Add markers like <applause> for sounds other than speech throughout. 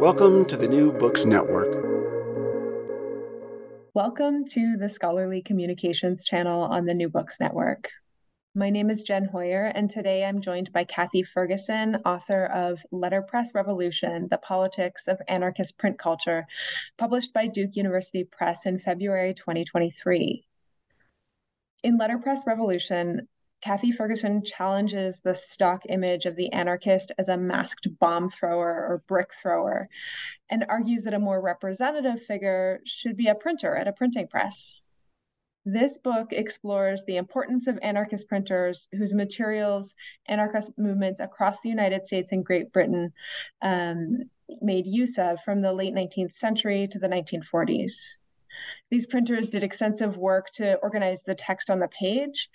Welcome to the New Books Network. Welcome to the Scholarly Communications channel on the New Books Network. My name is Jen Hoyer, and today I'm joined by Kathy Ferguson, author of Letterpress Revolution The Politics of Anarchist Print Culture, published by Duke University Press in February 2023. In Letterpress Revolution, Kathy Ferguson challenges the stock image of the anarchist as a masked bomb thrower or brick thrower and argues that a more representative figure should be a printer at a printing press. This book explores the importance of anarchist printers whose materials anarchist movements across the United States and Great Britain um, made use of from the late 19th century to the 1940s. These printers did extensive work to organize the text on the page,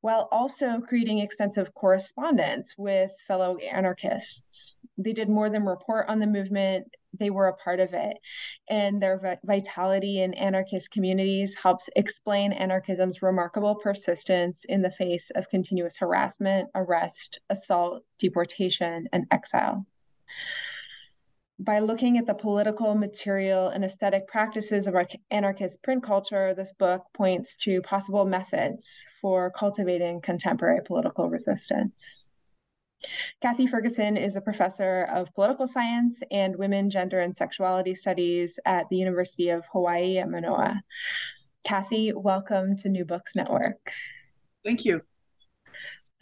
while also creating extensive correspondence with fellow anarchists. They did more than report on the movement, they were a part of it. And their vitality in anarchist communities helps explain anarchism's remarkable persistence in the face of continuous harassment, arrest, assault, deportation, and exile by looking at the political, material, and aesthetic practices of anarchist print culture, this book points to possible methods for cultivating contemporary political resistance. Kathy Ferguson is a professor of political science and women, gender, and sexuality studies at the University of Hawaii at Manoa. Kathy, welcome to New Books Network. Thank you.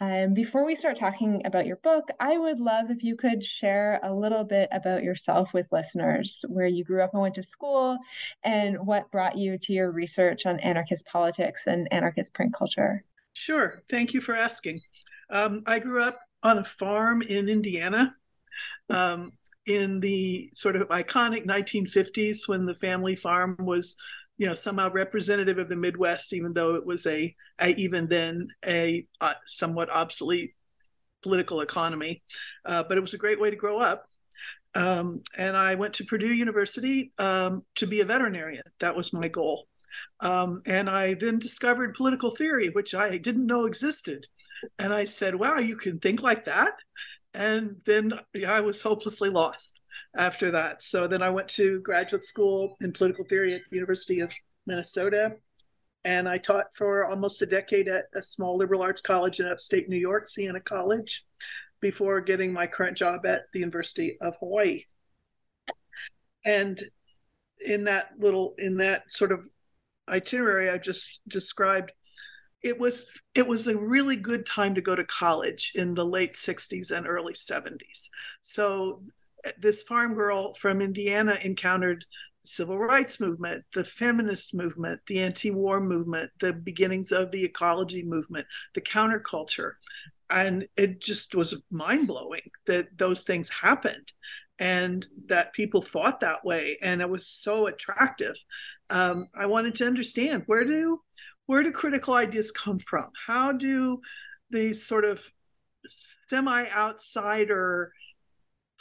Um, before we start talking about your book, I would love if you could share a little bit about yourself with listeners, where you grew up and went to school, and what brought you to your research on anarchist politics and anarchist print culture. Sure. Thank you for asking. Um, I grew up on a farm in Indiana um, in the sort of iconic 1950s when the family farm was you know somehow representative of the Midwest, even though it was a, a even then a uh, somewhat obsolete political economy. Uh, but it was a great way to grow up. Um, and I went to Purdue University um, to be a veterinarian. That was my goal. Um, and I then discovered political theory, which I didn't know existed. And I said, wow, you can think like that? And then I was hopelessly lost after that. So then I went to graduate school in political theory at the University of Minnesota. And I taught for almost a decade at a small liberal arts college in upstate New York, Siena College, before getting my current job at the University of Hawaii. And in that little, in that sort of itinerary I just described, it was it was a really good time to go to college in the late 60s and early 70s. So this farm girl from Indiana encountered the civil rights movement, the feminist movement, the anti-war movement, the beginnings of the ecology movement, the counterculture. And it just was mind blowing that those things happened and that people thought that way. And it was so attractive. Um, I wanted to understand where do where do critical ideas come from? How do these sort of semi outsider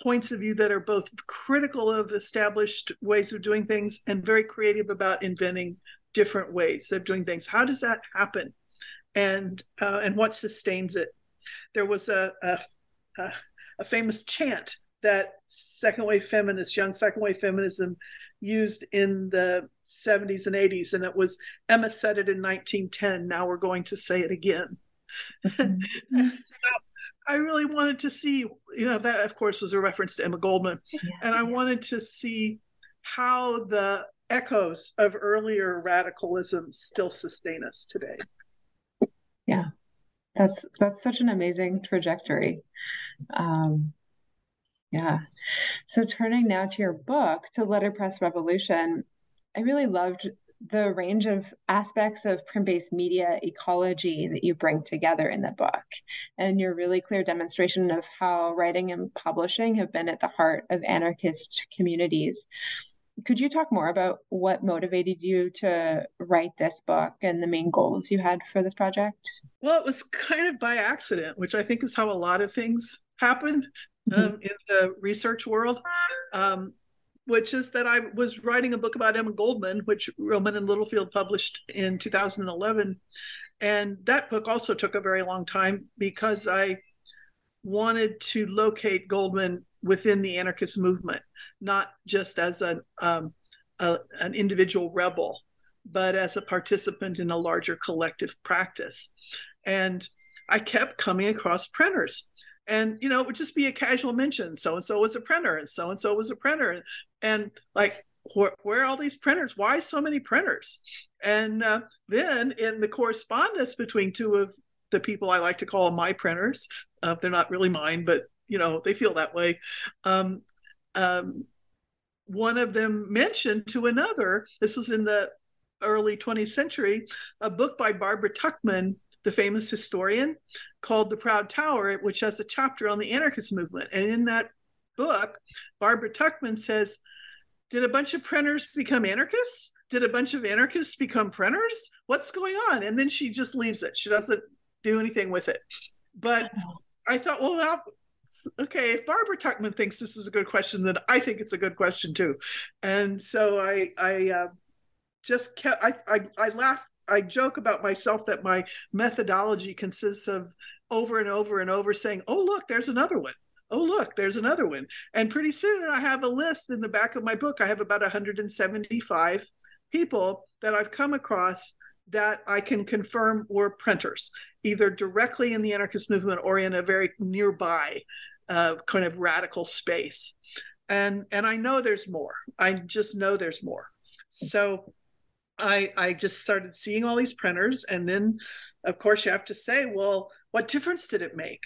points of view that are both critical of established ways of doing things and very creative about inventing different ways of doing things. How does that happen? And uh, and what sustains it? There was a, a, a, a famous chant that second wave feminists, young second wave feminism used in the 70s and 80s. And it was Emma said it in 1910. Now we're going to say it again. Mm-hmm. <laughs> so I really wanted to see, you know, that of course was a reference to Emma Goldman. Yeah, and I yeah. wanted to see how the echoes of earlier radicalism still sustain us today. Yeah. That's that's such an amazing trajectory. Um, yeah. So turning now to your book, to Letterpress Revolution, I really loved the range of aspects of print-based media ecology that you bring together in the book. And your really clear demonstration of how writing and publishing have been at the heart of anarchist communities. Could you talk more about what motivated you to write this book and the main goals you had for this project? Well it was kind of by accident which i think is how a lot of things happened mm-hmm. um, in the research world. Um, which is that I was writing a book about Emma Goldman, which Rowman and Littlefield published in 2011. And that book also took a very long time because I wanted to locate Goldman within the anarchist movement, not just as an, um, a, an individual rebel, but as a participant in a larger collective practice. And I kept coming across printers and you know it would just be a casual mention so and so was a printer and so and so was a printer and, and like where, where, are all these printers? Why so many printers? And uh, then in the correspondence between two of the people i like to call my printers uh, they're not really mine but you know they feel that way um, um, one of them mentioned to another this was in the early 20th century a book by barbara tuchman the famous historian, called The Proud Tower, which has a chapter on the anarchist movement. And in that book, Barbara Tuchman says, Did a bunch of printers become anarchists? Did a bunch of anarchists become printers? What's going on? And then she just leaves it. She doesn't do anything with it. But I thought, well, now, okay, if Barbara Tuchman thinks this is a good question, then I think it's a good question too. And so I, I uh, just kept, I, I, I laughed I joke about myself that my methodology consists of over and over and over saying, "Oh, look, there's another one. Oh, look, there's another one." And pretty soon I have a list in the back of my book. I have about 175 people that I've come across that I can confirm were printers, either directly in the anarchist movement or in a very nearby uh, kind of radical space. And and I know there's more. I just know there's more. So I I just started seeing all these printers, and then, of course, you have to say, well, what difference did it make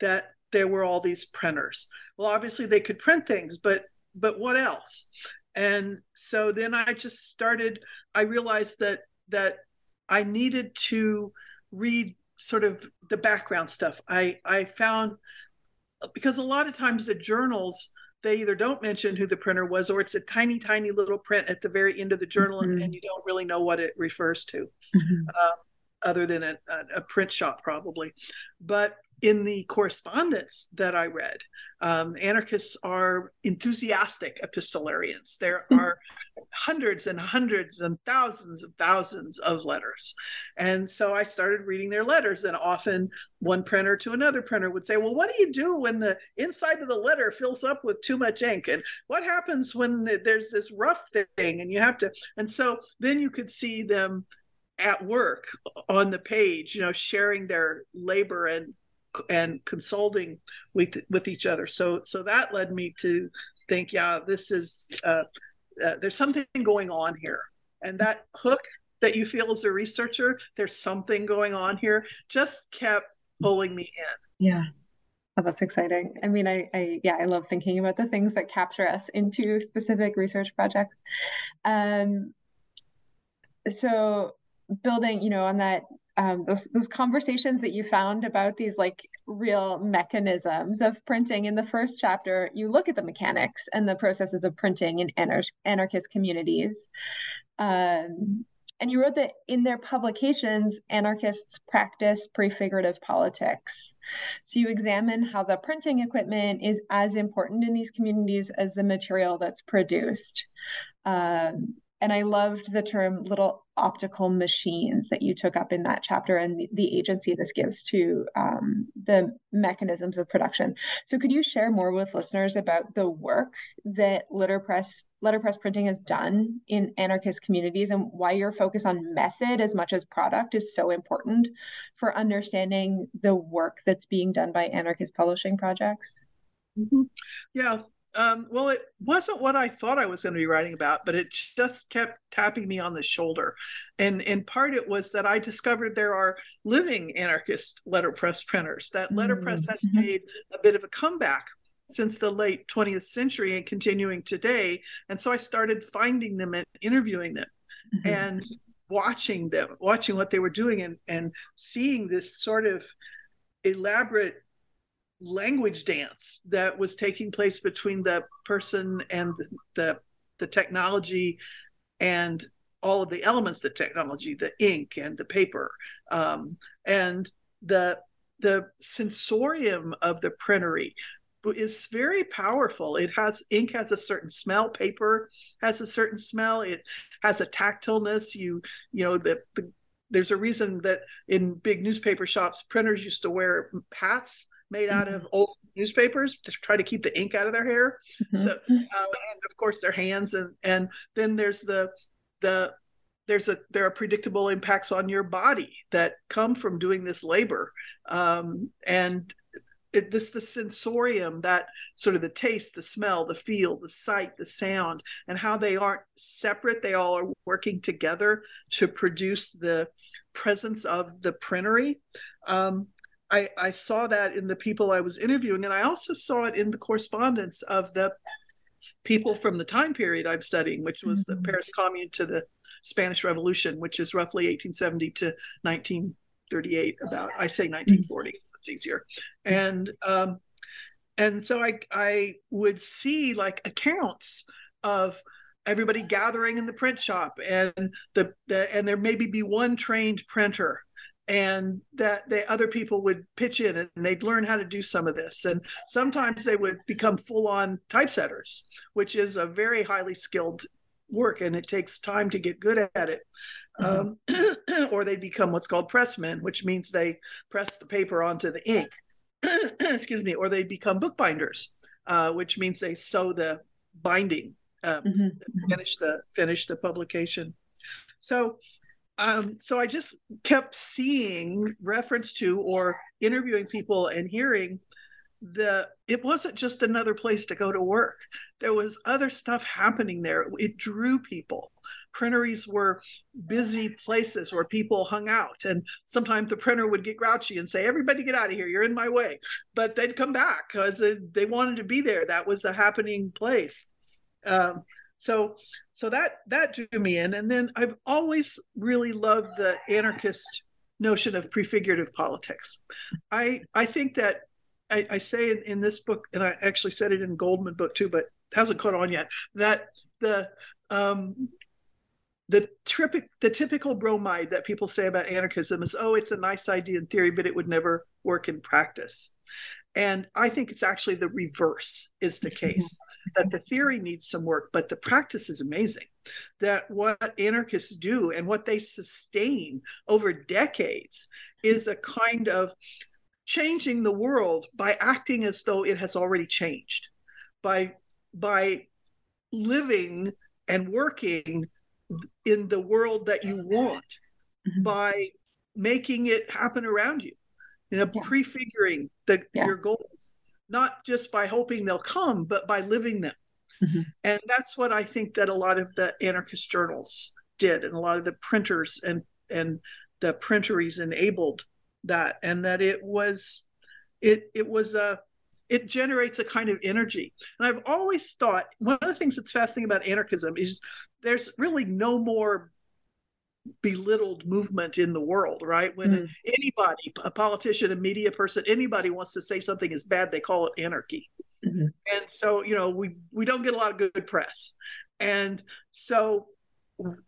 that there were all these printers? Well, obviously they could print things, but but what else? And so then I just started. I realized that that I needed to read sort of the background stuff. I I found because a lot of times the journals they either don't mention who the printer was or it's a tiny tiny little print at the very end of the journal mm-hmm. and, and, you don't really know what it refers to mm-hmm. uh, other than a, a, print shop probably but in the correspondence that I read, um, anarchists are enthusiastic epistolarians. There hmm. are hundreds and hundreds and thousands of thousands of letters. And so I started reading their letters, and often one printer to another printer would say, Well, what do you do when the inside of the letter fills up with too much ink? And what happens when there's this rough thing and you have to? And so then you could see them at work on the page, you know, sharing their labor and and consulting with with each other. So so that led me to think, yeah, this is uh, uh, there's something going on here, and that hook that you feel as a researcher, there's something going on here, just kept pulling me in. Yeah. Oh, that's exciting. I mean, I, I, yeah, I love thinking about the things that capture us into specific research projects. Um, so building, you know, on that um, those those conversations that you found about these like real mechanisms of printing in the first chapter you look at the mechanics and the processes of printing in anar- anarchist communities um, and you wrote that in their publications, anarchists practice prefigurative politics. So you examine how the printing equipment is as important in these communities as the material that's produced. Um, and I loved the term little optical machines that you took up in that chapter and the, the agency this gives to um, the mechanisms of production. So, could you share more with listeners about the work that letterpress letterpress printing has done in anarchist communities and why your focus on method as much as product is so important for understanding the work that's being done by anarchist publishing projects? Mm-hmm. Yeah, um, well, it wasn't what I thought I was going to be writing about, but it just kept tapping me on the shoulder. And in part, it was that I discovered there are living anarchist letterpress printers, that letterpress mm-hmm. has made a bit of a comeback since the late 20th century and continuing today. And so I started finding them and interviewing them mm-hmm. and watching them, watching what they were doing and, and seeing this sort of elaborate language dance that was taking place between the person and the, the, technology and all of the elements the technology the ink and the paper. Um, and the the sensorium of the printery is very powerful. It has ink has a certain smell paper has a certain smell. It has a tactileness. You you know the, the there's a reason that in big newspaper shops printers used to wear hats made out of old newspapers to try to keep the ink out of their hair. Mm-hmm. So, uh, and of course their hands, and and then there's the the there's a there are predictable impacts on your body that come from doing this labor, um, and it, this the sensorium that sort of the taste the smell the feel the sight the sound and how they aren't separate they all are working together to produce the presence of the printery um, I, I saw that in the people I was interviewing, and I also saw it in the correspondence of the people from the time period I'm studying, which was mm-hmm. the Paris Commune to the Spanish Revolution, which is roughly 1870 to 1938. About I say 1940 because it's easier, and um, and so I I would see like accounts of everybody gathering in the print shop and the, the and there maybe be one trained printer and that the other people would pitch in and they'd learn how to do some of this. And sometimes they would become full-on typesetters which is a very highly skilled work and it takes time to get good at it. Mm-hmm. um, <clears throat> or they become what's called pressmen which means they press the paper onto the ink. <clears throat> Excuse me. Or they become bookbinders uh, which means they sew the binding um, mm-hmm. finish the finish the publication. So um, so I just kept seeing reference to or interviewing people and hearing the it wasn't just another place to go to work. There was other stuff happening there. It drew people. Printeries were busy places where people hung out and sometimes the printer would get grouchy and say everybody get out of here. You're in my way. But they'd come back because they, wanted to be there. That was a happening place. Um, so so that that drew me in. And then i've always really loved the anarchist notion of prefigurative politics. I i think that i, I say in, in this book and i actually said it in goldman book too but hasn't caught on yet that the um the typical the typical bromide that people say about anarchism is oh it's a nice idea in theory but it would never work in practice. And I think it's actually the reverse is the case that the theory needs some work, but the practice is amazing. That what anarchists do and what they sustain over decades is a kind of changing the world by acting as though it has already changed, by by living and working in the world that you want, mm-hmm. by making it happen around you you know, yeah. prefiguring the, yeah. your goals, not just by hoping they'll come, but by living them. Mm-hmm. And that's what I think that a lot of the anarchist journals did, and a lot of the printers and and the printeries enabled that, and that it was it it was a it generates a kind of energy. And I've always thought one of the things that's fascinating about anarchism is there's really no more belittled movement in the world, right? When mm. anybody, a politician, a media person, anybody wants to say something is bad, they call it anarchy. Mm-hmm. And so, you know, we we don't get a lot of good press. And so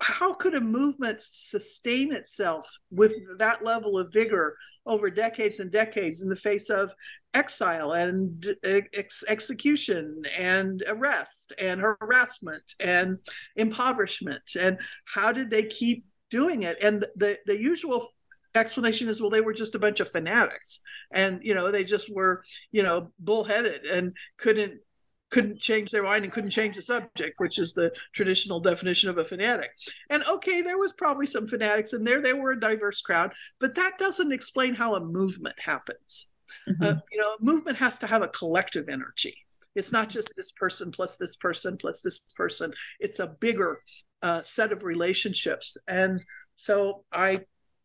how could a movement sustain itself with that level of vigor over decades and decades in the face of exile and ex- execution and arrest and harassment and impoverishment and how did they keep doing it and the the usual explanation is well they were just a bunch of fanatics and you know they just were you know bullheaded and couldn't couldn't change their mind and couldn't change the subject, which is the traditional definition of a fanatic. And okay, there was probably some fanatics and there. They were a diverse crowd, but that doesn't explain how a movement happens. Mm-hmm. Uh, you know, a movement has to have a collective energy. It's not just this person plus this person plus this person. It's a bigger uh, set of relationships. And so I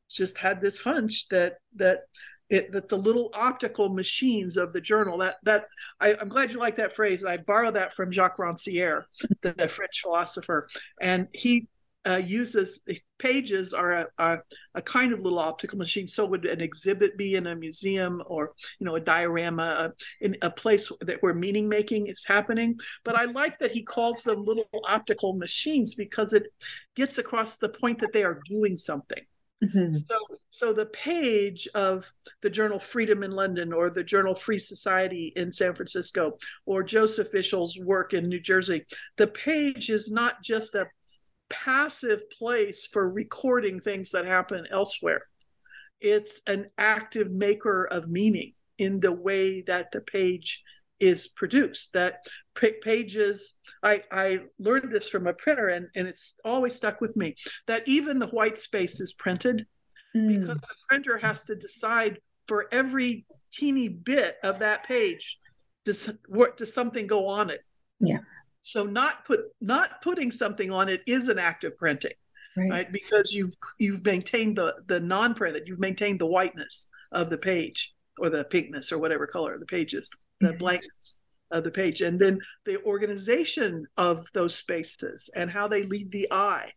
just had this hunch that that it, that the little optical machines of the journal that that I, am glad you like that phrase. I borrow that from Jacques Rancière, the, the French philosopher, and he uh, uses pages are a, a, a, kind of little optical machine. So would an exhibit be in a museum or you know a diorama uh, in a place that where meaning making is happening? But I like that he calls them little optical machines because it gets across the point that they are doing something. Mm-hmm. So, so the page of the journal Freedom in London or the journal Free Society in San Francisco or Joseph Ishill's work in New Jersey, the page is not just a passive place for recording things that happen elsewhere. It's an active maker of meaning in the way that the page is produced that pages I, I learned this from a printer and, and it's always stuck with me that even the white space is printed mm. because the printer has to decide for every teeny bit of that page does what does something go on it yeah so not put not putting something on it is an act of printing right, right? because you've you've maintained the the non-printed you've maintained the whiteness of the page or the pinkness or whatever color the page is the blankness of the page. And then the organization of those spaces and how they lead the eye.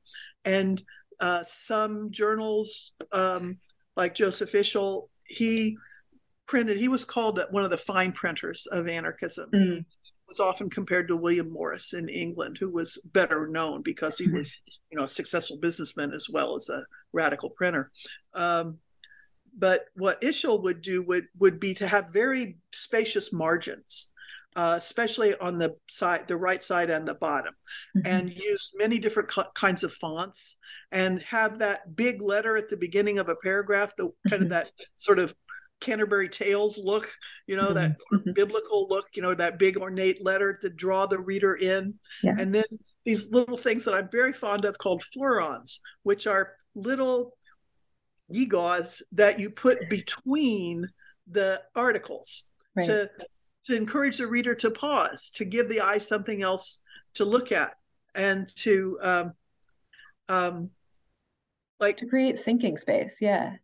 And uh, some journals um, like joseph ishill he printed he was called one of the fine printers of anarchism. Mm. he was often compared to william morris in england who was better known because he mm-hmm. was you know a successful businessman as well as a radical printer um, but what Ishill would do would would be to have very spacious margins, uh, especially on the side, the right side and the bottom, mm-hmm. and use many different kinds of fonts, and have that big letter at the beginning of a paragraph, the kind of mm-hmm. that sort of Canterbury Tales look, you know, that mm-hmm. biblical look, you know, that big ornate letter to draw the reader in. Yeah. And then these little things that I'm very fond of called fleurons, which are little gewgaws that you put between the articles right. to to encourage the reader to pause, to give the eye something else to look at, and to um, um, like to create thinking space. Yeah,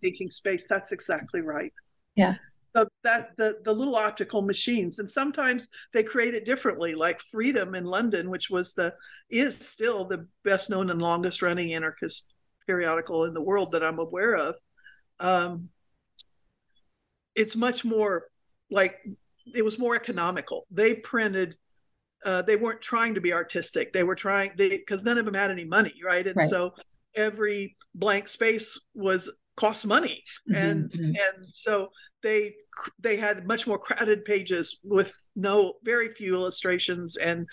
thinking space. That's exactly right. Yeah. So that the the little optical machines, and sometimes they create it differently. Like Freedom in London, which was the is still the best known and longest running anarchist periodical in the world that I'm aware of. Um, it's much more like it was more economical. They printed. Uh, they weren't trying to be artistic. They were trying they because none of them had any money, right? And right. so every blank space was cost money mm-hmm, and mm-hmm. and so they they had much more crowded pages with no very few illustrations and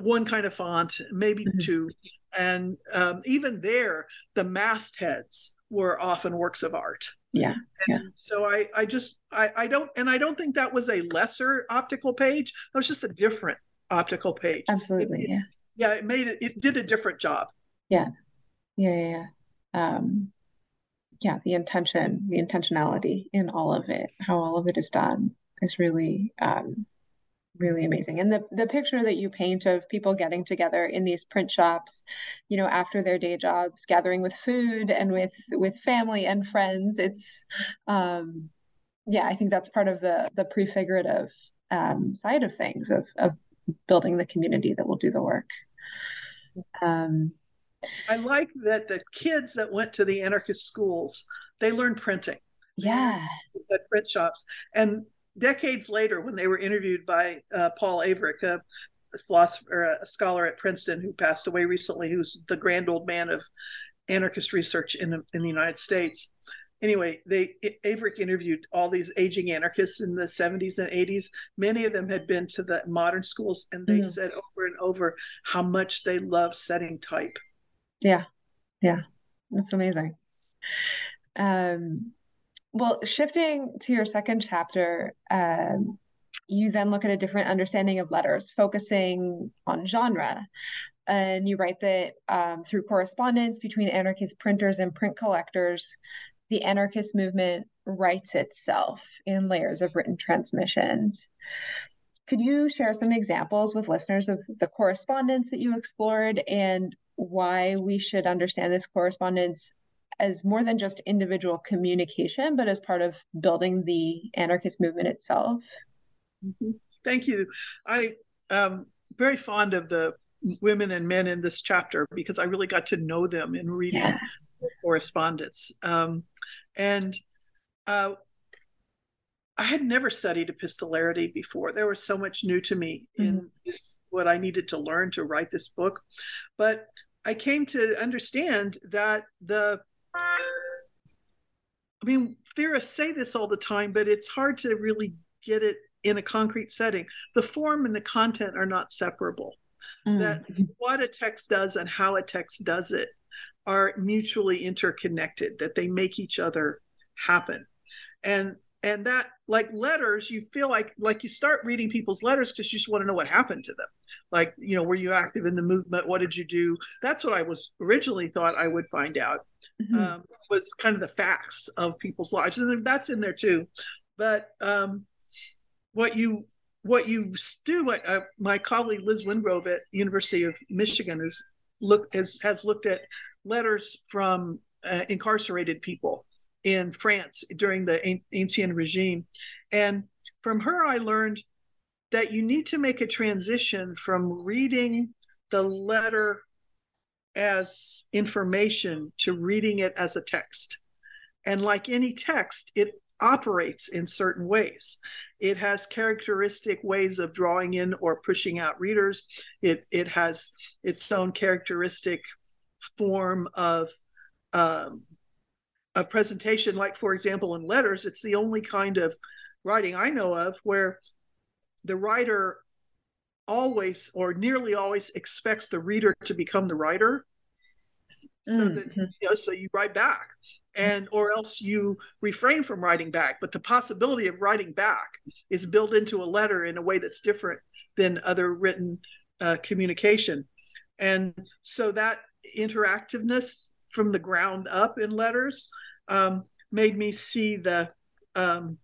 one kind of font maybe mm-hmm. two and um, even there the mastheads were often works of art yeah, and yeah. so i i just I, I don't and i don't think that was a lesser optical page that was just a different optical page absolutely it, yeah yeah it made it it did a different job yeah yeah yeah, yeah. um yeah the intention the intentionality in all of it how all of it is done is really um really amazing. And the the picture that you paint of people getting together in these print shops you know after their day jobs gathering with food and with with family and friends it's um yeah i think that's part of the the prefigurative um side of things of of building the community that will do the work. Um i like that the kids that went to the anarchist schools they learned printing yeah at print shops and decades later, when they were interviewed by uh, Paul Avrich, a philosopher, a scholar at Princeton who passed away recently, who's the grand old man of anarchist research in in the United States. Anyway, they Avrich interviewed all these aging anarchists in the 70s and 80s. Many of them had been to the modern schools, and they mm. said over and over how much they love setting type. Yeah, yeah, that's amazing. Um, well, shifting to your second chapter, um, you then look at a different understanding of letters, focusing on genre. And you write that um, through correspondence between anarchist printers and print collectors, the anarchist movement writes itself in layers of written transmissions. Could you share some examples with listeners of the correspondence that you explored and why we should understand this correspondence as more than just individual communication, but as part of building the anarchist movement itself? Mm-hmm. Thank you. I am very fond of the women and men in this chapter because I really got to know them in reading yeah. correspondence. Um, and uh, I had never studied epistolary before. There was so much new to me in mm-hmm. this, what I needed to learn to write this book. But I came to understand that the I mean, theorists say this all the time, but it's hard to really get it in a concrete setting. The form and the content are not separable. Mm. That what a text does and how a text does it are mutually interconnected, that they make each other happen. And and that like letters you feel like like you start reading people's letters because you just want to know what happened to them. Like you know were you active in the movement? What did you do? That's what i was originally thought i would find out mm-hmm. um, was kind of the facts of people's lives and that's in there too. But um, what you what you do uh, my colleague liz wingrove at university of michigan has looked has, has looked at letters from uh, incarcerated people in France during the Ancien regime. And from her, I learned that you need to make a transition from reading the letter as information to reading it as a text. And like any text, it operates in certain ways. It has characteristic ways of drawing in or pushing out readers. It, it has its own characteristic form of um, of presentation, like for example in letters, it's the only kind of writing I know of where the writer always or nearly always expects the reader to become the writer. So mm-hmm. that you know so you write back. And or else you refrain from writing back. But the possibility of writing back is built into a letter in a way that's different than other written uh, communication. And so that interactiveness from the ground up in letters um, made me see the um,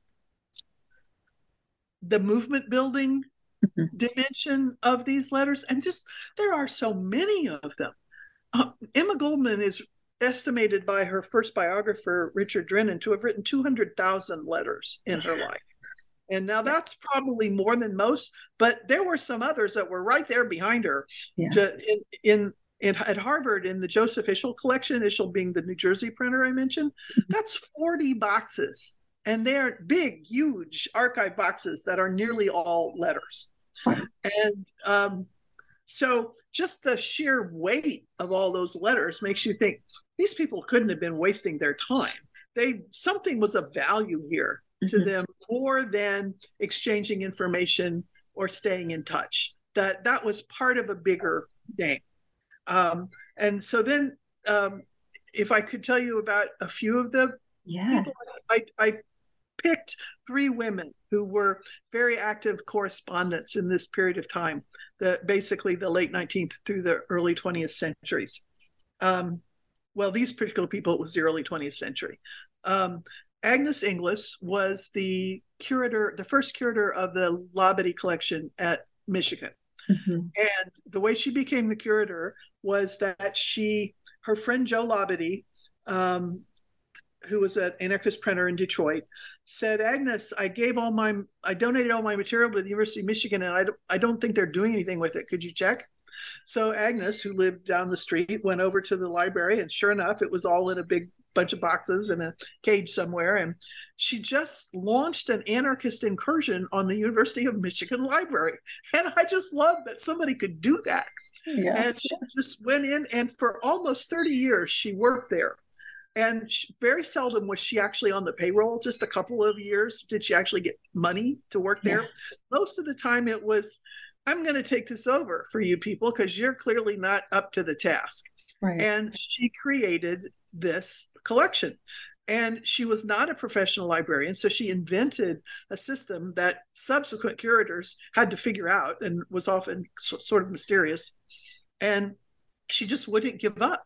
the movement building mm-hmm. dimension of these letters and just there are so many of them uh, emma goldman is estimated by her first biographer richard drinnon to have written 200000 letters in her life and now that's probably more than most but there were some others that were right there behind her yeah. to, in, in in, at Harvard in the Joseph Ishill collection, Ishill being the New Jersey printer I mentioned, <laughs> that's 40 boxes. And they're big, huge archive boxes that are nearly all letters. And um, so just the sheer weight of all those letters makes you think these people couldn't have been wasting their time. They something was of value here to mm-hmm. them more than exchanging information or staying in touch. That that was part of a bigger game. Um, and so then, um, if I could tell you about a few of the yeah. people, I, I picked three women who were very active correspondents in this period of time, the basically the late 19th through the early 20th centuries. Um, well, these particular people, it was the early 20th century. Um, Agnes Inglis was the curator, the first curator of the Labadie collection at Michigan. Mm-hmm. And the way she became the curator was that she, her friend Joe Labadie, um, who was an anarchist printer in Detroit, said, Agnes, I gave all my, I donated all my material to the University of Michigan and I, I don't think they're doing anything with it. Could you check? So Agnes, who lived down the street, went over to the library and sure enough, it was all in a big bunch of boxes in a cage somewhere. And she just launched an anarchist incursion on the University of Michigan Library. <laughs> And I just love that somebody could do that. Yeah. And she just went in, and for almost 30 years, she worked there. And she, very seldom was she actually on the payroll. Just a couple of years did she actually get money to work there. Yeah. Most of the time, it was, I'm going to take this over for you people because you're clearly not up to the task. Right. And she created this collection. And she was not a professional librarian, so she invented a system that subsequent curators had to figure out and was often sort of mysterious. And she just wouldn't give up.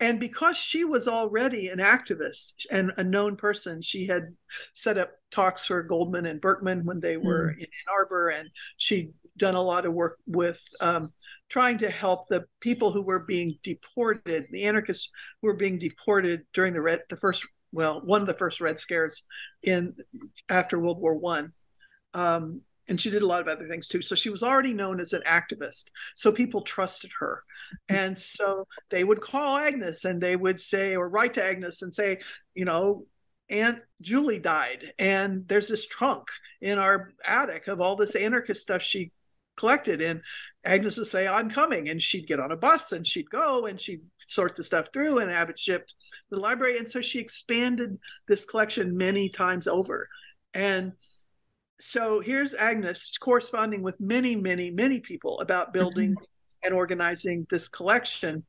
And because she was already an activist and a known person, she had set up talks for Goldman and Berkman when they were mm. in Ann Arbor, and she'd done a lot of work with um, trying to help the people who were being deported, the anarchists who were being deported during the red, the first, well, one of the first Red Scares in after World War One. Um, and she did a lot of other things too. So she was already known as an activist. So people trusted her. Mm. And so they would call Agnes and they would say, or write to Agnes and say, you know, Aunt Julie died. And there's this trunk in our attic of all this anarchist stuff she collected. And Agnes would say, I'm coming. And she'd get on a bus and she'd go and she'd sort the stuff through and have it shipped to the library. And so she expanded this collection many times over. And so here's Agnes corresponding with many, many, many people about building mm-hmm. and organizing this collection.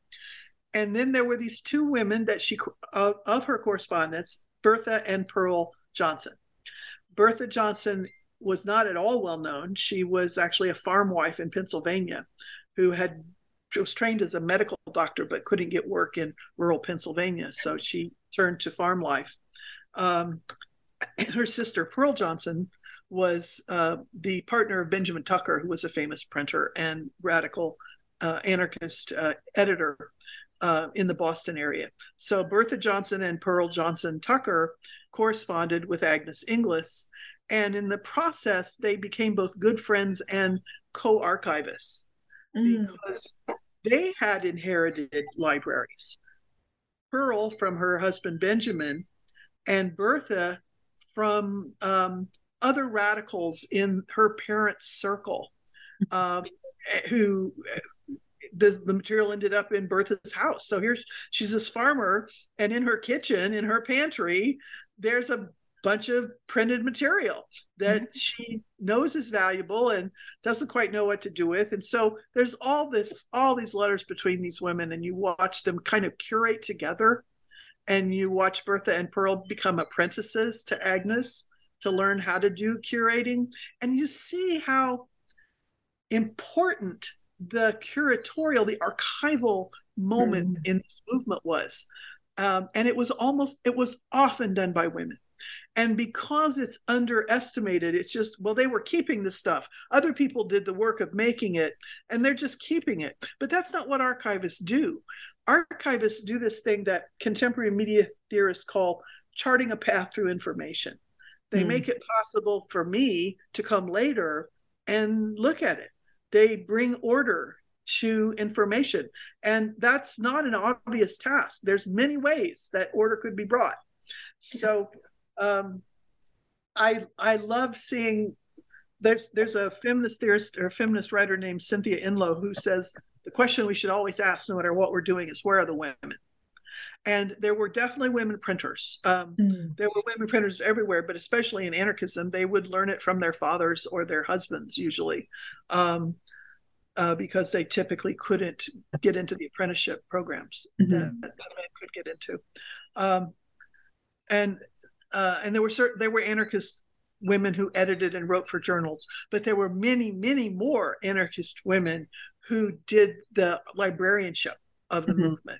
And then there were these two women that she of, of her correspondence, Bertha and Pearl Johnson. Bertha Johnson was not at all well known. She was actually a farm wife in Pennsylvania who had was trained as a medical doctor but couldn't get work in rural Pennsylvania, so she turned to farm life. Um, <clears throat> her sister Pearl Johnson was uh, the partner of Benjamin Tucker, who was a famous printer and radical uh, anarchist uh, editor uh, in the Boston area. So Bertha Johnson and Pearl Johnson Tucker corresponded with Agnes Inglis, and in the process, they became both good friends and co-archivists mm. because they had inherited libraries. Pearl from her husband Benjamin, and Bertha from um, other radicals in her parents' circle um, who the, the material ended up in Bertha's house. So here's she's this farmer, and in her kitchen, in her pantry, there's a bunch of printed material that mm-hmm. she knows is valuable and doesn't quite know what to do with and so there's all this all these letters between these women and you watch them kind of curate together and you watch Bertha and Pearl become apprentices to Agnes to learn how to do curating. And you see how important the curatorial, the archival moment mm. in this movement was. Um, and it was almost, it was often done by women. And because it's underestimated, it's just, well, they were keeping the stuff. Other people did the work of making it, and they're just keeping it. But that's not what archivists do. Archivists do this thing that contemporary media theorists call charting a path through information. They mm. make it possible for me to come later and look at it. They bring order to information. And that's not an obvious task. There's many ways that order could be brought. So um, I I love seeing there's there's a feminist theorist or a feminist writer named Cynthia Enloe who says the question we should always ask, no matter what we're doing, is where are the women? And there were definitely women printers. Um, mm. There were women printers everywhere, but especially in anarchism, they would learn it from their fathers or their husbands usually, um, uh, because they typically couldn't get into the apprenticeship programs mm-hmm. that, that, men could get into. Um, and uh, and there were certain there were anarchist women who edited and wrote for journals, but there were many, many more anarchist women who did the librarianship of the mm-hmm. movement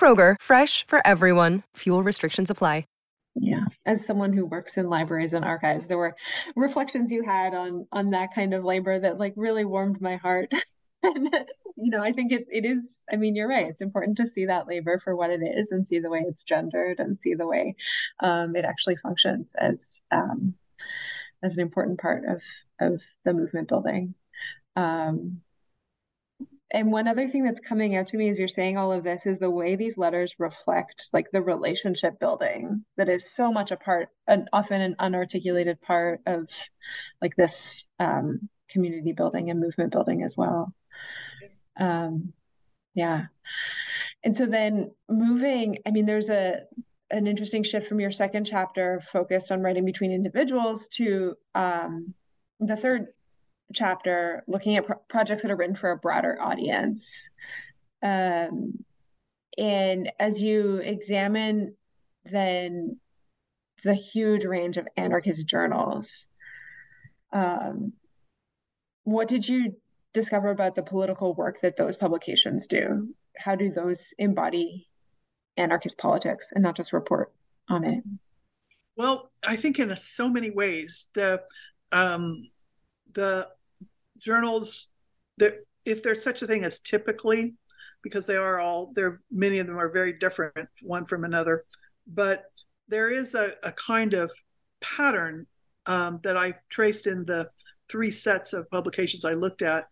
Kroger, fresh for everyone. Fuel restrictions apply. Yeah, as someone who works in libraries and archives, there were reflections you had on on that kind of labor that like really warmed my heart. <laughs> and you know, I think it it is. I mean, you're right. It's important to see that labor for what it is and see the way it's gendered and see the way um, it actually functions as um, as an important part of of the movement building. Um, and one other thing that's coming out to me as you're saying all of this is the way these letters reflect like the relationship building that is so much a part and often an unarticulated part of like this um, community building and movement building as well. Um, yeah. And so then moving i mean there's a an interesting shift from your second chapter focused on writing between individuals to um, the third chapter looking at pro- projects that are written for a broader audience. Um, and as you examine then the huge range of anarchist journals, um, what did you discover about the political work that those publications do? How do those embody anarchist politics and not just report on it? Well, I think in so many ways the um, the journals that if there's such a thing as typically because they are all there many of them are very different one from another but there is a, a kind of pattern um, that i've traced in the three sets of publications i looked at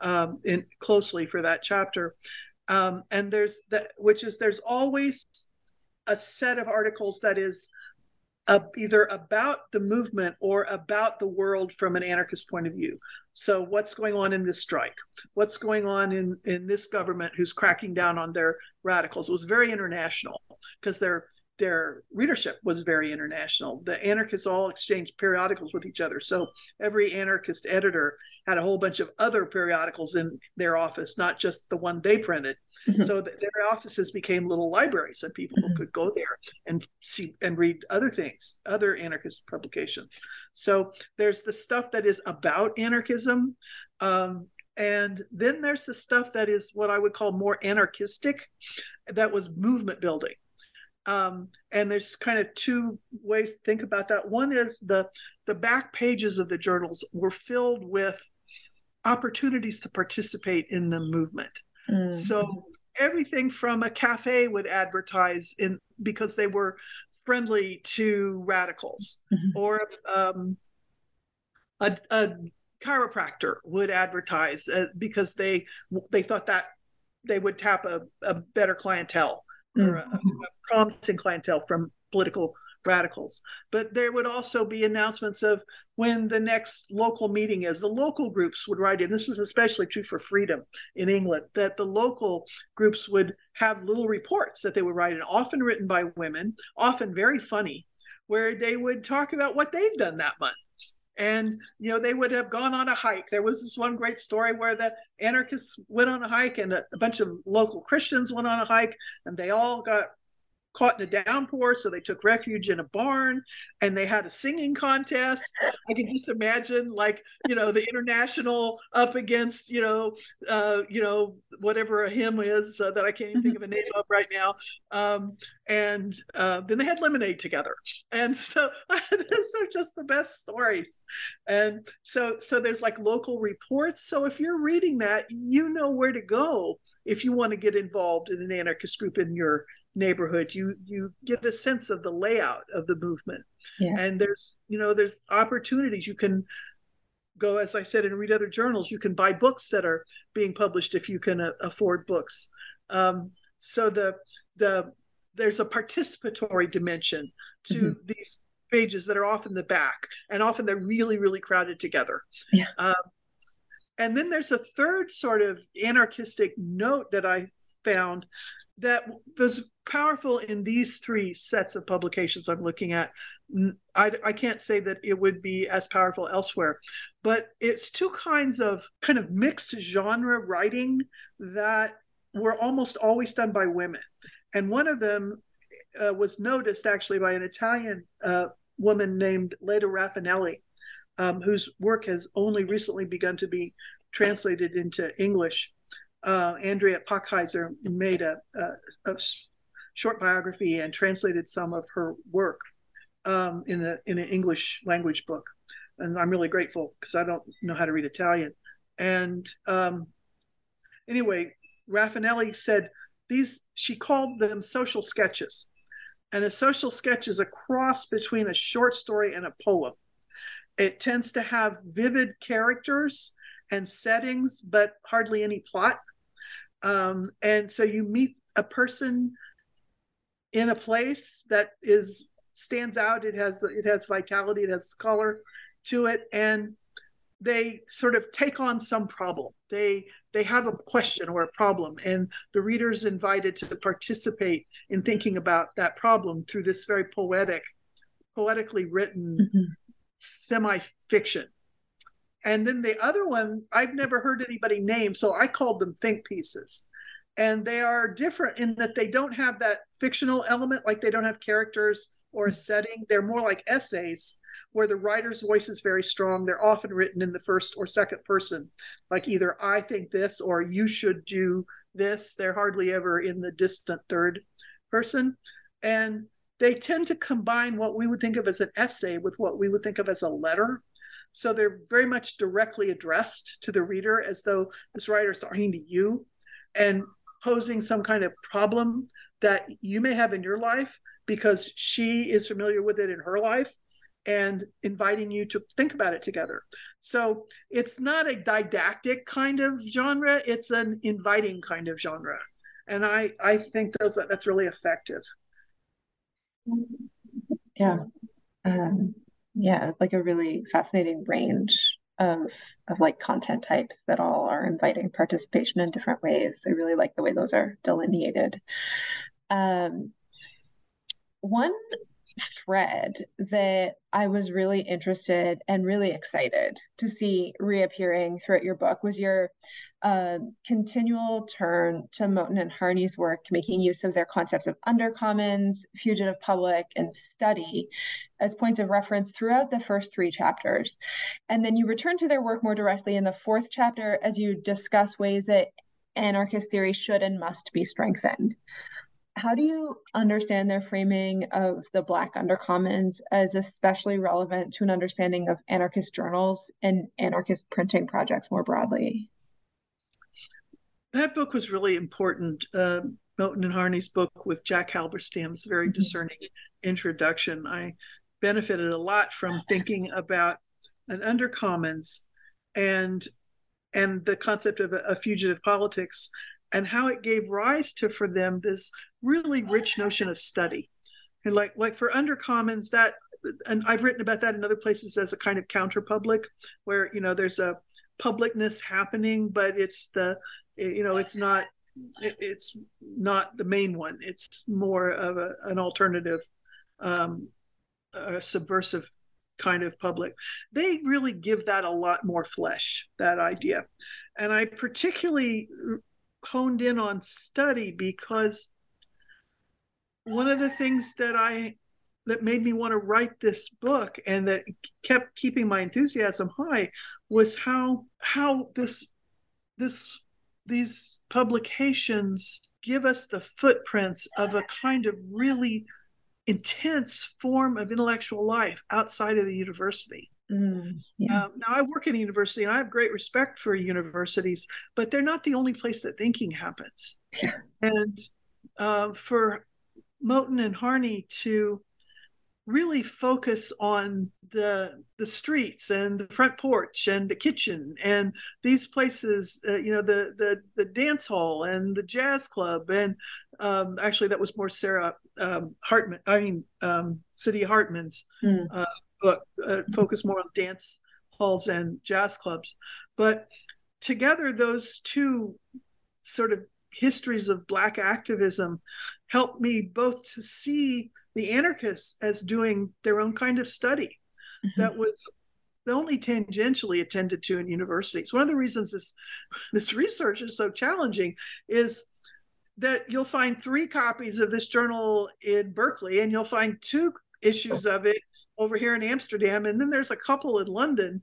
um, in closely for that chapter. Um, and there's that which is there's always a set of articles that is uh, either about the movement or about the world from an anarchist point of view. So, what's going on in this strike? What's going on in in this government who's cracking down on their radicals? It was very international because they're their readership was very international. The anarchists all exchanged periodicals with each other. So every anarchist editor had a whole bunch of other periodicals in their office, not just the one they printed. Mm-hmm. So their offices became little libraries, and people mm-hmm. could go there and see and read other things, other anarchist publications. So there's the stuff that is about anarchism. Um, and then there's the stuff that is what I would call more anarchistic, that was movement building. Um, and there's kind of two ways to think about that. One is the the back pages of the journals were filled with opportunities to participate in the movement. Mm-hmm. So everything from a cafe would advertise in because they were friendly to radicals, mm-hmm. or um, a, a, chiropractor would advertise uh, because they they thought that they would tap a, a better clientele or a, mm-hmm. a promising clientele from political radicals. But there would also be announcements of when the next local meeting is. The local groups would write in. This is especially true for freedom in England, that the local groups would have little reports that they would write in, often written by women, often very funny, where they would talk about what they've done that month and you know they would have gone on a hike. There was this one great story where the anarchists went on a hike and a, a bunch of local christians went on a hike and they all got caught in a downpour, so they took refuge in a barn and they had a singing contest. I can just imagine, like, you know, the international up against, you know, uh, you know, whatever a hymn is uh, that I can't even think of a name of right now. Um, and uh, then they had lemonade together, and so <laughs> those are just the best stories. And so, so there's like local reports. So if you're reading that, you know where to go if you want to get involved in an anarchist group in your neighborhood you you get a sense of the layout of the movement yeah. and there's you know there's opportunities you can go as i said and read other journals you can buy books that are being published if you can uh, afford books um, so the the there's a participatory dimension to mm-hmm. these pages that are often the back and often they're really really crowded together yeah. Um, and then there's a third sort of anarchistic note that i found that was powerful in these three sets of publications I'm looking at. I, I, can't say that it would be as powerful elsewhere, but it's two kinds of kind of mixed genre writing that were almost always done by women. And one of them uh, was noticed actually by an Italian uh, woman named Leda Rafanelli, um, whose work has only recently begun to be translated into English uh, Andrea Pakieser made a, a, a, short biography and translated some of her work um, in a in an English language book, and I'm really grateful because I don't know how to read Italian. And um, anyway, Rafanelli said these she called them social sketches, and a social sketch is a cross between a short story and a poem. It tends to have vivid characters and settings, but hardly any plot. Um, and so you meet a person in a place that is stands out. It has it has vitality. It has color to it, and they sort of take on some problem. They they have a question or a problem, and the reader's invited to participate in thinking about that problem through this very poetic, poetically written mm-hmm. semi-fiction. And then the other one, I've never heard anybody name, so I called them think pieces. And they are different in that they don't have that fictional element, like they don't have characters or a mm. setting. They're more like essays where the writer's voice is very strong. They're often written in the first or second person, like either I think this or you should do this. They're hardly ever in the distant third person. And they tend to combine what we would think of as an essay with what we would think of as a letter. So they're very much directly addressed to the reader as though this writer is talking to you and posing some kind of problem that you may have in your life because she is familiar with it in her life and inviting you to think about it together. So it's not a didactic kind of genre, it's an inviting kind of genre. And I, I think those that's really effective. Yeah. Um, yeah, like a really fascinating range of of like content types that all are inviting participation in different ways. I really like the way those are delineated. Um, one thread that I was really interested and really excited to see reappearing throughout your book was your uh, continual turn to Moten and Harney's work, making use of their concepts of undercommons, fugitive public, and study as points of reference throughout the first three chapters. And then you return to their work more directly in the fourth chapter as you discuss ways that anarchist theory should and must be strengthened how do you understand their framing of the Black Undercommons as especially relevant to an understanding of anarchist journals and anarchist printing projects more broadly? That book was really important. Uh, Moten and Harney's book with Jack Halberstam's very mm-hmm. discerning introduction. I benefited a lot from thinking about an undercommons and and the concept of a, a fugitive politics and how it gave rise to for them this really rich notion of study. And like like for undercommons that and i've written about that in other places as a kind of counter public where you know there's a publicness happening but it's the you know it's not it's not the main one. It's more of a, an alternative um, a subversive kind of public. They really give that a lot more flesh that idea. And i particularly honed in on study because one of the things that I that made me want to write this book and that kept keeping my enthusiasm high was how how this this these publications give us the footprints of a kind of really intense form of intellectual life outside of the university Mm, yeah. um, now, I work in a university and I have great respect for universities, but they're not the only place that thinking happens. Yeah. And uh, for Moten and Harney to really focus on the the streets and the front porch and the kitchen and these places uh, you know the the the dance hall and the jazz club and um, actually that was more sarah um, hartman i mean um, Saidiya Hartman's mm. uh, book uh, focus more on dance halls and jazz clubs. But together, those two sort of histories of Black activism helped me both to see the anarchists as doing their own kind of study mm-hmm. that was only tangentially attended to in universities. One of the reasons this <laughs> this research is so challenging is that you'll find three copies of this journal in Berkeley and you'll find two issues of it over here in Amsterdam, and then there's a couple in London,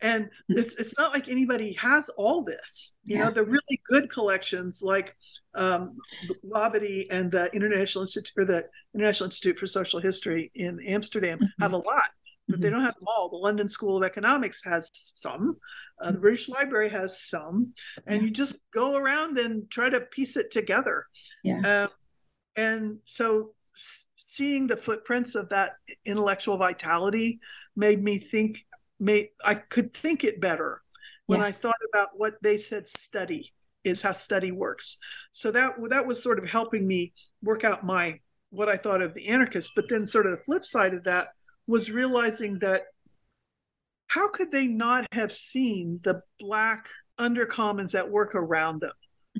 and it's it's not like anybody has all this. You yeah. know, the really good collections like um, Labadie and the International Institute or the International Institute for Social History in Amsterdam mm-hmm. have a lot. But they mm-hmm. don't have them all. The London School of Economics has some. Uh, the mm-hmm. British Library has some, and yeah. you just go around and try to piece it together. Yeah. Um, and so seeing the footprints of that intellectual vitality made me think made I could think it better when yeah. I thought about what they said study is how study works. So that that was sort of helping me work out my what I thought of the anarchists. But then sort of the flip side of that was realizing that how could they not have seen the black undercommons at work around them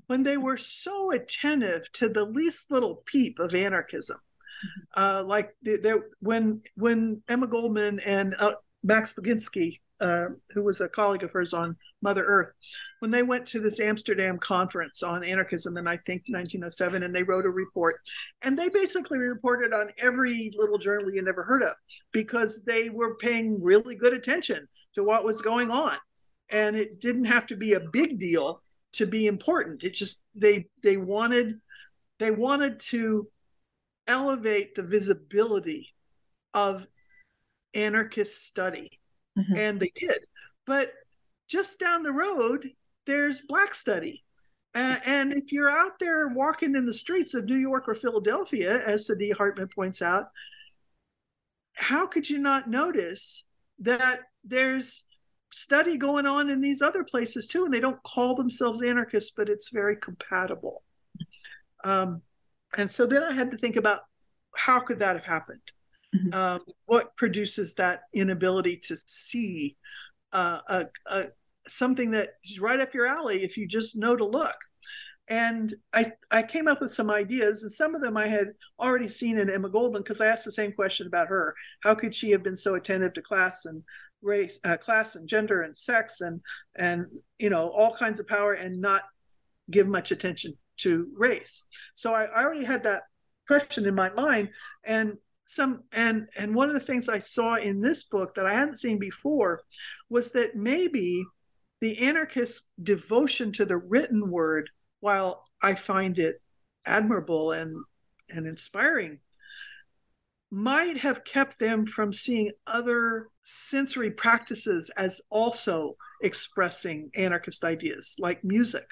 when they were so attentive to the least little peep of anarchism uh, like when when Emma Goldman and uh, Max Baginski, uh, who was a colleague of hers on Mother Earth, when they went to this Amsterdam conference on anarchism in I think 1907, and they wrote a report, and they basically reported on every little journal you never heard of because they were paying really good attention to what was going on, and it didn't have to be a big deal to be important. It just they they wanted they wanted to elevate the visibility of anarchist study. Mm-hmm. And they did. But just down the road, there's black study. Uh, and if you're out there walking in the streets of New York or Philadelphia, as Saidiya Hartman points out, how could you not notice that there's study going on in these other places too? And they don't call themselves anarchists, but it's very compatible. Um, and so then I had to think about how could that have happened? Mm-hmm. Um, what produces that inability to see uh, a, a, something that is right up your alley if you just know to look? And I, I came up with some ideas, and some of them I had already seen in Emma Goldman because I asked the same question about her. How could she have been so attentive to class and race, uh, class and gender and sex and and you know all kinds of power and not give much attention to race. So I, I already had that question in my mind, and some and and one of the things I saw in this book that I hadn't seen before was that maybe the anarchist devotion to the written word, while I find it admirable and and inspiring, might have kept them from seeing other sensory practices as also expressing anarchist ideas, like music.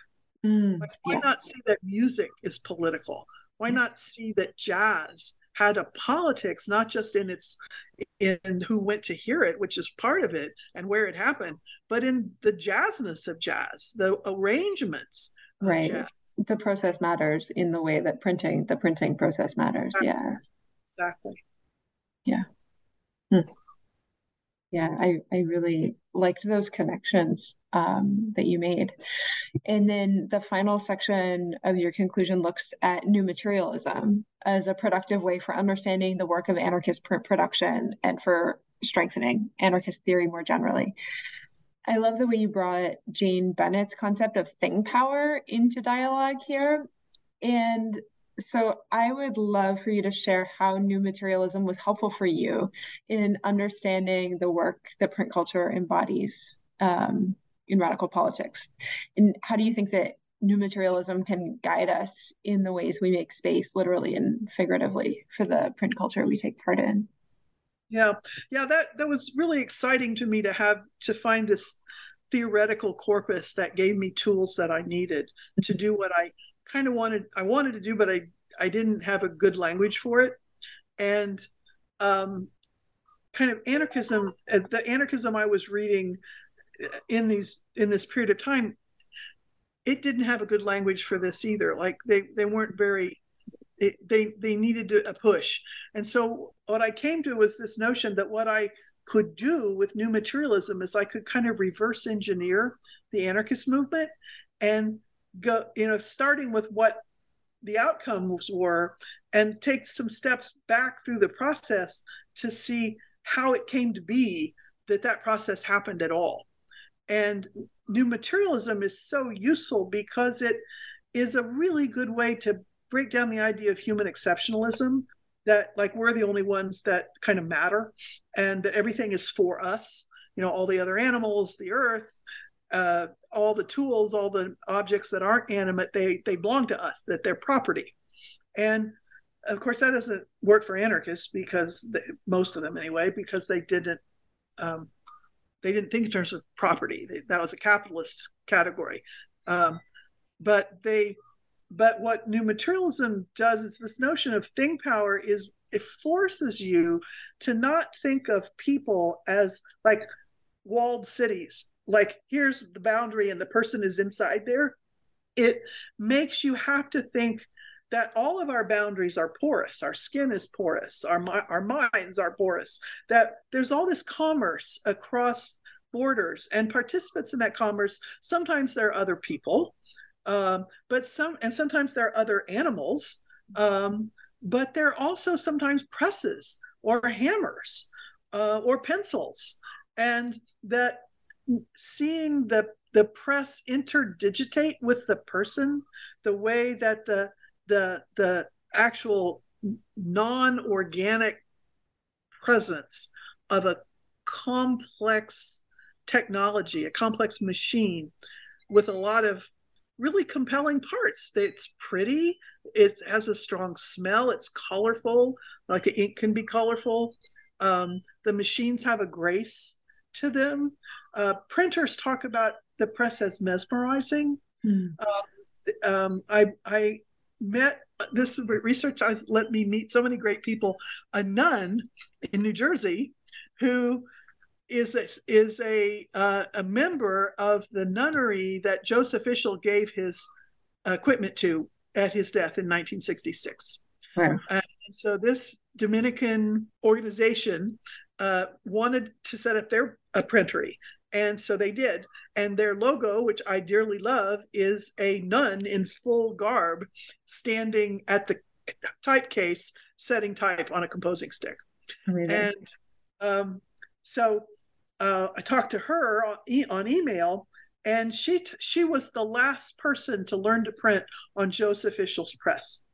Mm, like, why yeah. not see that music is political? Why not see that jazz had a politics, not just in its in who went to hear it, which is part of it, and where it happened, but in the jazzness of jazz, the arrangements. Right. Jazz. The process matters in the way that printing, the printing process matters. Exactly. Yeah. Exactly. Yeah. Hmm yeah i i really liked those connections um, that you made. And then the final section of your conclusion looks at new materialism as a productive way for understanding the work of anarchist print production and for strengthening anarchist theory more generally. I love the way you brought jane bennett's concept of thing power into dialogue here. And so I would love for you to share how new materialism was helpful for you in understanding the work that print culture embodies um, in radical politics. And how do you think that new materialism can guide us in the ways we make space, literally and figuratively, for the print culture we take part in? Yeah, yeah, that that was really exciting to me to have to find this theoretical corpus that gave me tools that I needed to do what I kind of wanted I wanted to do, but I I didn't have a good language for it, and um, kind of anarchism. Uh, the anarchism I was reading in these in this period of time, it didn't have a good language for this either. Like they they weren't very. It, they they needed a push, and so what I came to was this notion that what I could do with new materialism is I could kind of reverse engineer the anarchist movement and go, you know, starting with what the outcomes were and take some steps back through the process to see how it came to be that that process happened at all. And new materialism is so useful because it is a really good way to break down the idea of human exceptionalism that like we're the only ones that kind of matter and that everything is for us you know all the other animals the earth uh, all the tools all the objects that aren't animate they they belong to us that they're property. And of course that doesn't work for anarchists because they, most of them anyway because they didn't um, they didn't think in terms of property. They, that was a capitalist category. Um, but they but what new materialism does is this notion of thing power is it forces you to not think of people as like walled cities like here's the boundary and the person is inside there. It makes you have to think that all of our boundaries are porous. Our skin is porous. Our our minds are porous. That there's all this commerce across borders and participants in that commerce sometimes there are other people um, but some and sometimes there are other animals um, but there are also sometimes presses or hammers uh, or pencils. And that seeing the the press interdigitate with the person the way that the the the actual non-organic presence of a complex technology a complex machine with a lot of really compelling parts. It's pretty, it has a strong smell, it's colorful, like ink can be colorful. Um, the machines have a grace to them. Uh, printers talk about the press as mesmerizing. Mm. Um, um, I, I met this research has let me meet so many great people. A nun in New Jersey who is a, is a uh, a member of the nunnery that Joseph Ishill gave his equipment to at his death in 1966. Wow. and so this Dominican organization uh, wanted to set up their a printery, and so they did. And their logo, which I dearly love, is a nun in full garb standing at the type case setting type on a composing stick. Amazing. And um, so uh, I talked to her on, e- on email, and she t- she was the last person to learn to print on Joseph Ishill's press.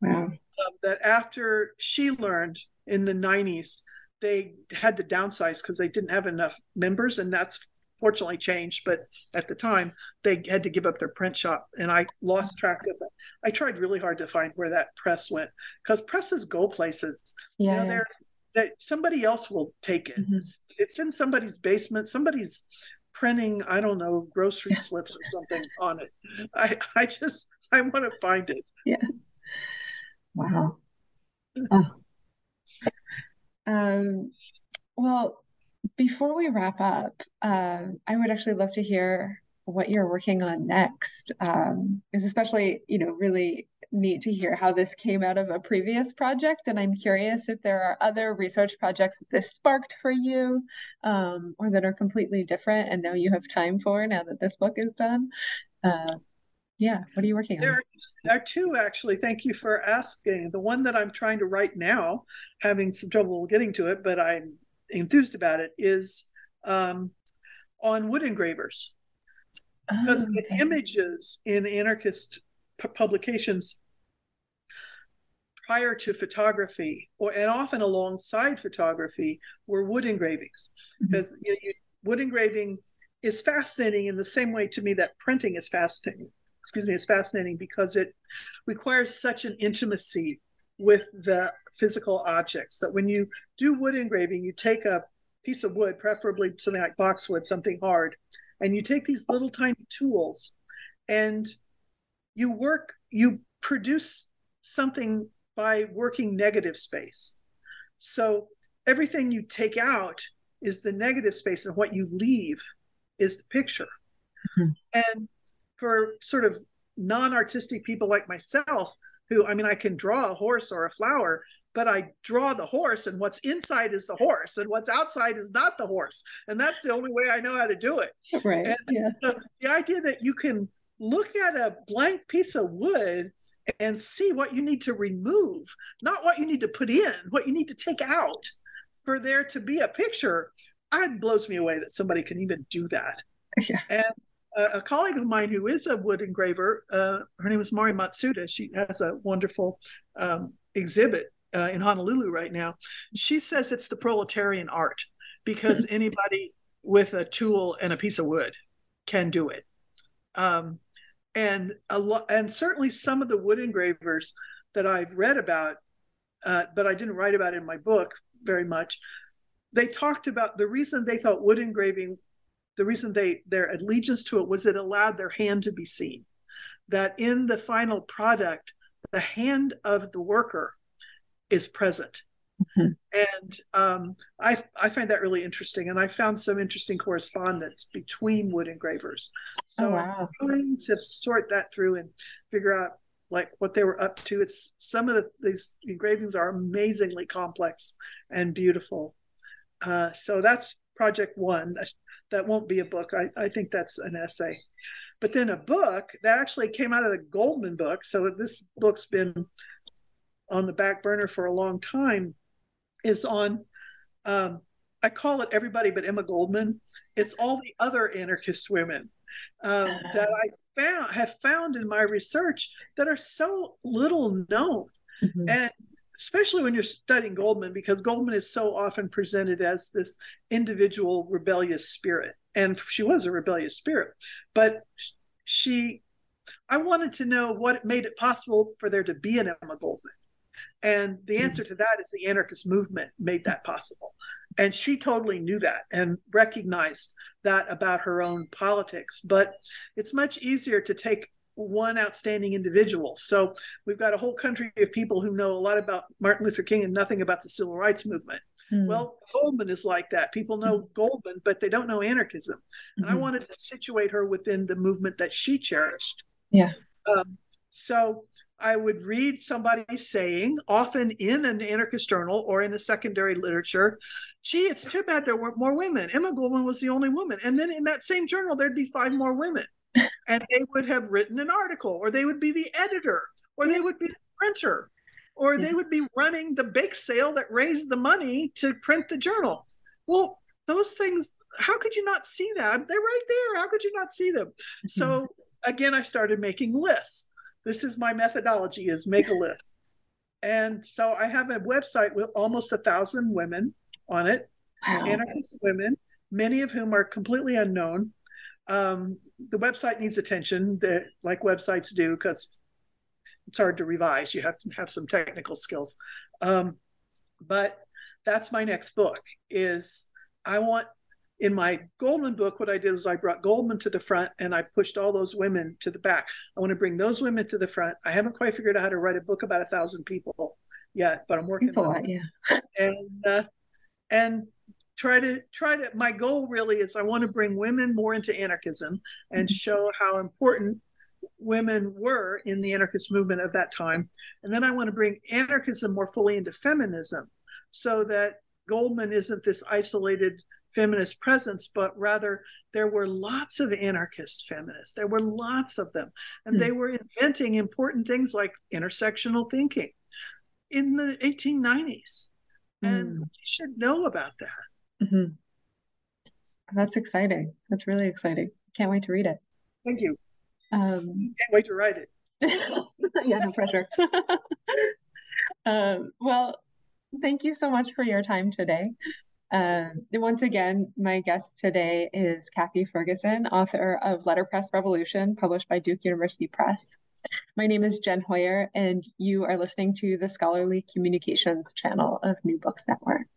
Wow. Um, that after she learned in the 90s, they had to downsize because they didn't have enough members, and that's fortunately changed. But at the time, they had to give up their print shop, and I lost track of it. I tried really hard to find where that press went because presses go places. Yeah, you know, they're that somebody else will take it. Mm-hmm. It's, it's in somebody's basement. Somebody's printing, I don't know, grocery <laughs> slips or something on it. I, I just, I want to find it. Yeah. Wow. <laughs> Oh. Um, well, before we wrap up, uh, I would actually love to hear what you're working on next. Um, is especially, you know, really neat to hear how this came out of a previous project. And I'm curious if there are other research projects that this sparked for you um, or that are completely different and now you have time for now that this book is done. Uh, yeah, what are you working there on? There are two actually. Thank you for asking. The one that I'm trying to write now, having some trouble getting to it, but I'm enthused about it, is um, on wood engravers. Because oh, okay. the images in anarchist publications prior to photography or and often alongside photography were wood engravings because mm-hmm. you know, you, wood engraving is fascinating in the same way to me that printing is fascinating excuse me it's fascinating because it requires such an intimacy with the physical objects that when you do wood engraving you take a piece of wood preferably something like boxwood something hard and you take these little tiny tools and you work you produce something by working negative space so everything you take out is the negative space and what you leave is the picture mm-hmm. and for sort of non-artistic people like myself who i mean i can draw a horse or a flower but i draw the horse and what's inside is the horse and what's outside is not the horse and that's the only way i know how to do it <laughs> right and yes. so the idea that you can look at a blank piece of wood and see what you need to remove, not what you need to put in, what you need to take out for there to be a picture. It blows me away that somebody can even do that. <laughs> Yeah. And a, a colleague of mine who is a wood engraver, uh, her name is Mari Matsuda. She has a wonderful um, exhibit uh, in Honolulu right now. She says it's the proletarian art because <laughs> anybody with a tool and a piece of wood can do it. Um, and a lot, and certainly some of the wood engravers that I've read about, uh, but I didn't write about in my book very much. They talked about the reason they thought wood engraving, the reason they their allegiance to it was it allowed their hand to be seen. That in the final product, the hand of the worker is present. Mm-hmm. And um, I, I find that really interesting. And I found some interesting correspondence between wood engravers. So oh, wow. I'm trying to sort that through and figure out like what they were up to. It's some of the, these engravings are amazingly complex and beautiful. Uh, so that's project one. That, won't be a book. I, I think that's an essay. But then a book that actually came out of the Goldman book. So this book's been on the back burner for a long time. Is on. Um, I call it everybody but Emma Goldman. It's all the other anarchist women um, that I found have found in my research that are so little known, mm-hmm. and especially when you're studying Goldman, because Goldman is so often presented as this individual rebellious spirit, and she was a rebellious spirit, but she, I wanted to know what made it possible for there to be an Emma Goldman. And the mm-hmm. answer to that is the anarchist movement made that possible. And she totally knew that and recognized that about her own politics. But it's much easier to take one outstanding individual. So we've got a whole country of people who know a lot about Martin Luther King and nothing about the civil rights movement. Mm. Well, Goldman is like that. People know mm. Goldman, but they don't know anarchism. Mm-hmm. And I mm-hmm. wanted to situate her within the movement that she cherished. Yeah. Um, so I would read somebody saying, often in an anarchist journal or in a secondary literature, gee, it's too bad there weren't more women. Emma Goldman was the only woman. And then in that same journal, there'd be five more women. And they would have written an article, or they would be the editor, or they would be the printer, or they would be running the bake sale that raised the money to print the journal. Well, those things, how could you not see that? They're right there. How could you not see them? <laughs> So again, I started making lists this is my methodology is make a list and so i have a website with almost a thousand women on it wow. anarchist women many of whom are completely unknown um, the website needs attention that like websites do because it's hard to revise you have to have some technical skills um, but that's my next book is i want in my Goldman book, what I did was I brought Goldman to the front and I pushed all those women to the back. I want to bring those women to the front. I haven't quite figured out how to write a book about a thousand people yet, but I'm working That's on a lot, it. Yeah. And uh, and try to try to. My goal really is I want to bring women more into anarchism and mm-hmm. show how important women were in the anarchist movement of that time. And then I want to bring anarchism more fully into feminism, so that Goldman isn't this isolated feminist presence, but rather there were lots of anarchist feminists. There were lots of them. And mm they were inventing important things like intersectional thinking in the 1890s. And mm. you should know about that. Mm-hmm. That's exciting. That's really exciting. Can't wait to read it. Thank you. Um, Can't wait to write it. <laughs> yeah, no pressure. <laughs> um, well, thank you so much for your time today. Um, once again, my guest today is Kathy Ferguson, author of Letterpress Revolution, published by Duke University Press. My name is Jen Hoyer, and you are listening to the Scholarly Communications channel of New Books Network.